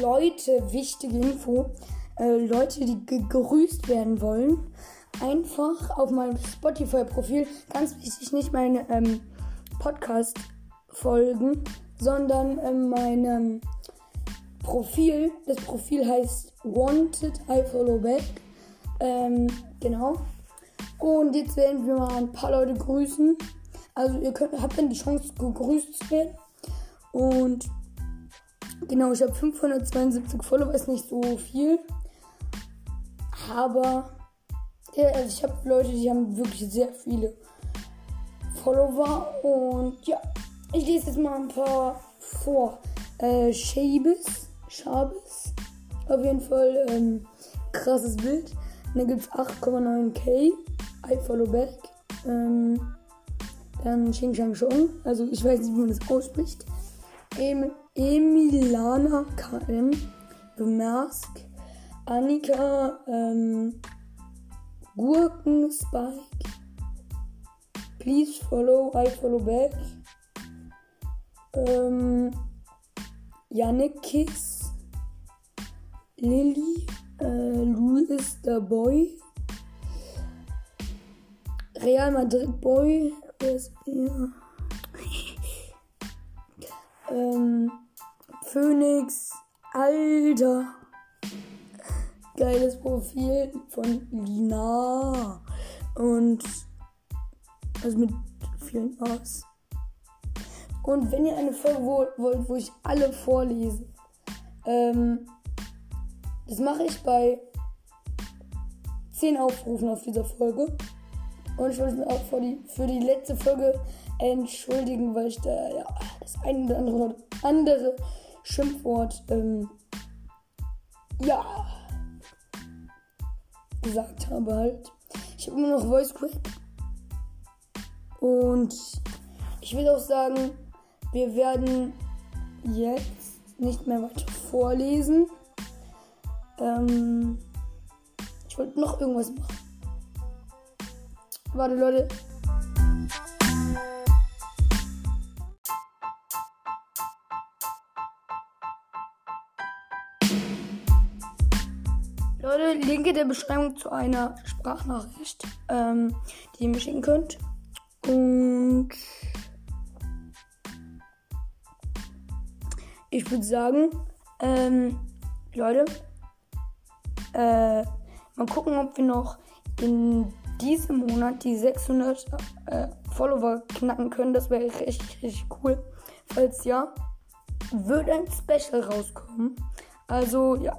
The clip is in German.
Leute, wichtige Info, äh, Leute, die gegrüßt werden wollen, einfach auf meinem Spotify-Profil, ganz wichtig, nicht meine ähm, Podcast folgen, sondern äh, meinem Profil. Das Profil heißt Wanted I Follow Back. Ähm, genau. Und jetzt werden wir mal ein paar Leute grüßen. Also ihr könnt, habt dann die Chance, gegrüßt zu werden. Und genau, ich habe 572 Follower, ist nicht so viel. Aber ja, also ich habe Leute, die haben wirklich sehr viele Follower. Und ja, ich lese jetzt mal ein paar vor. Äh, Shabis, Shabis, auf jeden Fall ähm, krasses Bild. Dann gibt es 8,9k. I follow back. Ähm, dann Xing Shang Chong. Also ich weiß nicht, wie man das ausspricht. Em Emilana KM. The Mask. Annika. Ähm, Gurken Spike. Please follow. I follow back. Ähm, Yannick Kiss. Lilly. Äh, Louis the Boy. Real Madrid Boy. Wer ist er? Ähm, Phoenix. Alter. Geiles Profil von Lina. Und also mit vielen A's. Und wenn ihr eine Folge wollt, wo ich alle vorlese, ähm, das mache ich bei 10 Aufrufen auf dieser Folge. Und ich wollte mich auch für die, für die letzte Folge entschuldigen, weil ich da ja, das eine oder andere, andere Schimpfwort ähm, ja gesagt habe halt. Ich habe immer noch Voice Crack. Und ich will auch sagen, wir werden jetzt nicht mehr weiter vorlesen. Ähm, ich wollte noch irgendwas machen. Warte, Leute. Leute, Link in der Beschreibung zu einer Sprachnachricht, ähm, die ihr mir schicken könnt. Und ich würde sagen, ähm, Leute, äh, mal gucken, ob wir noch in diesem Monat die 600 äh, Follower knacken können. Das wäre richtig, richtig cool. Falls ja, wird ein Special rauskommen. Also ja.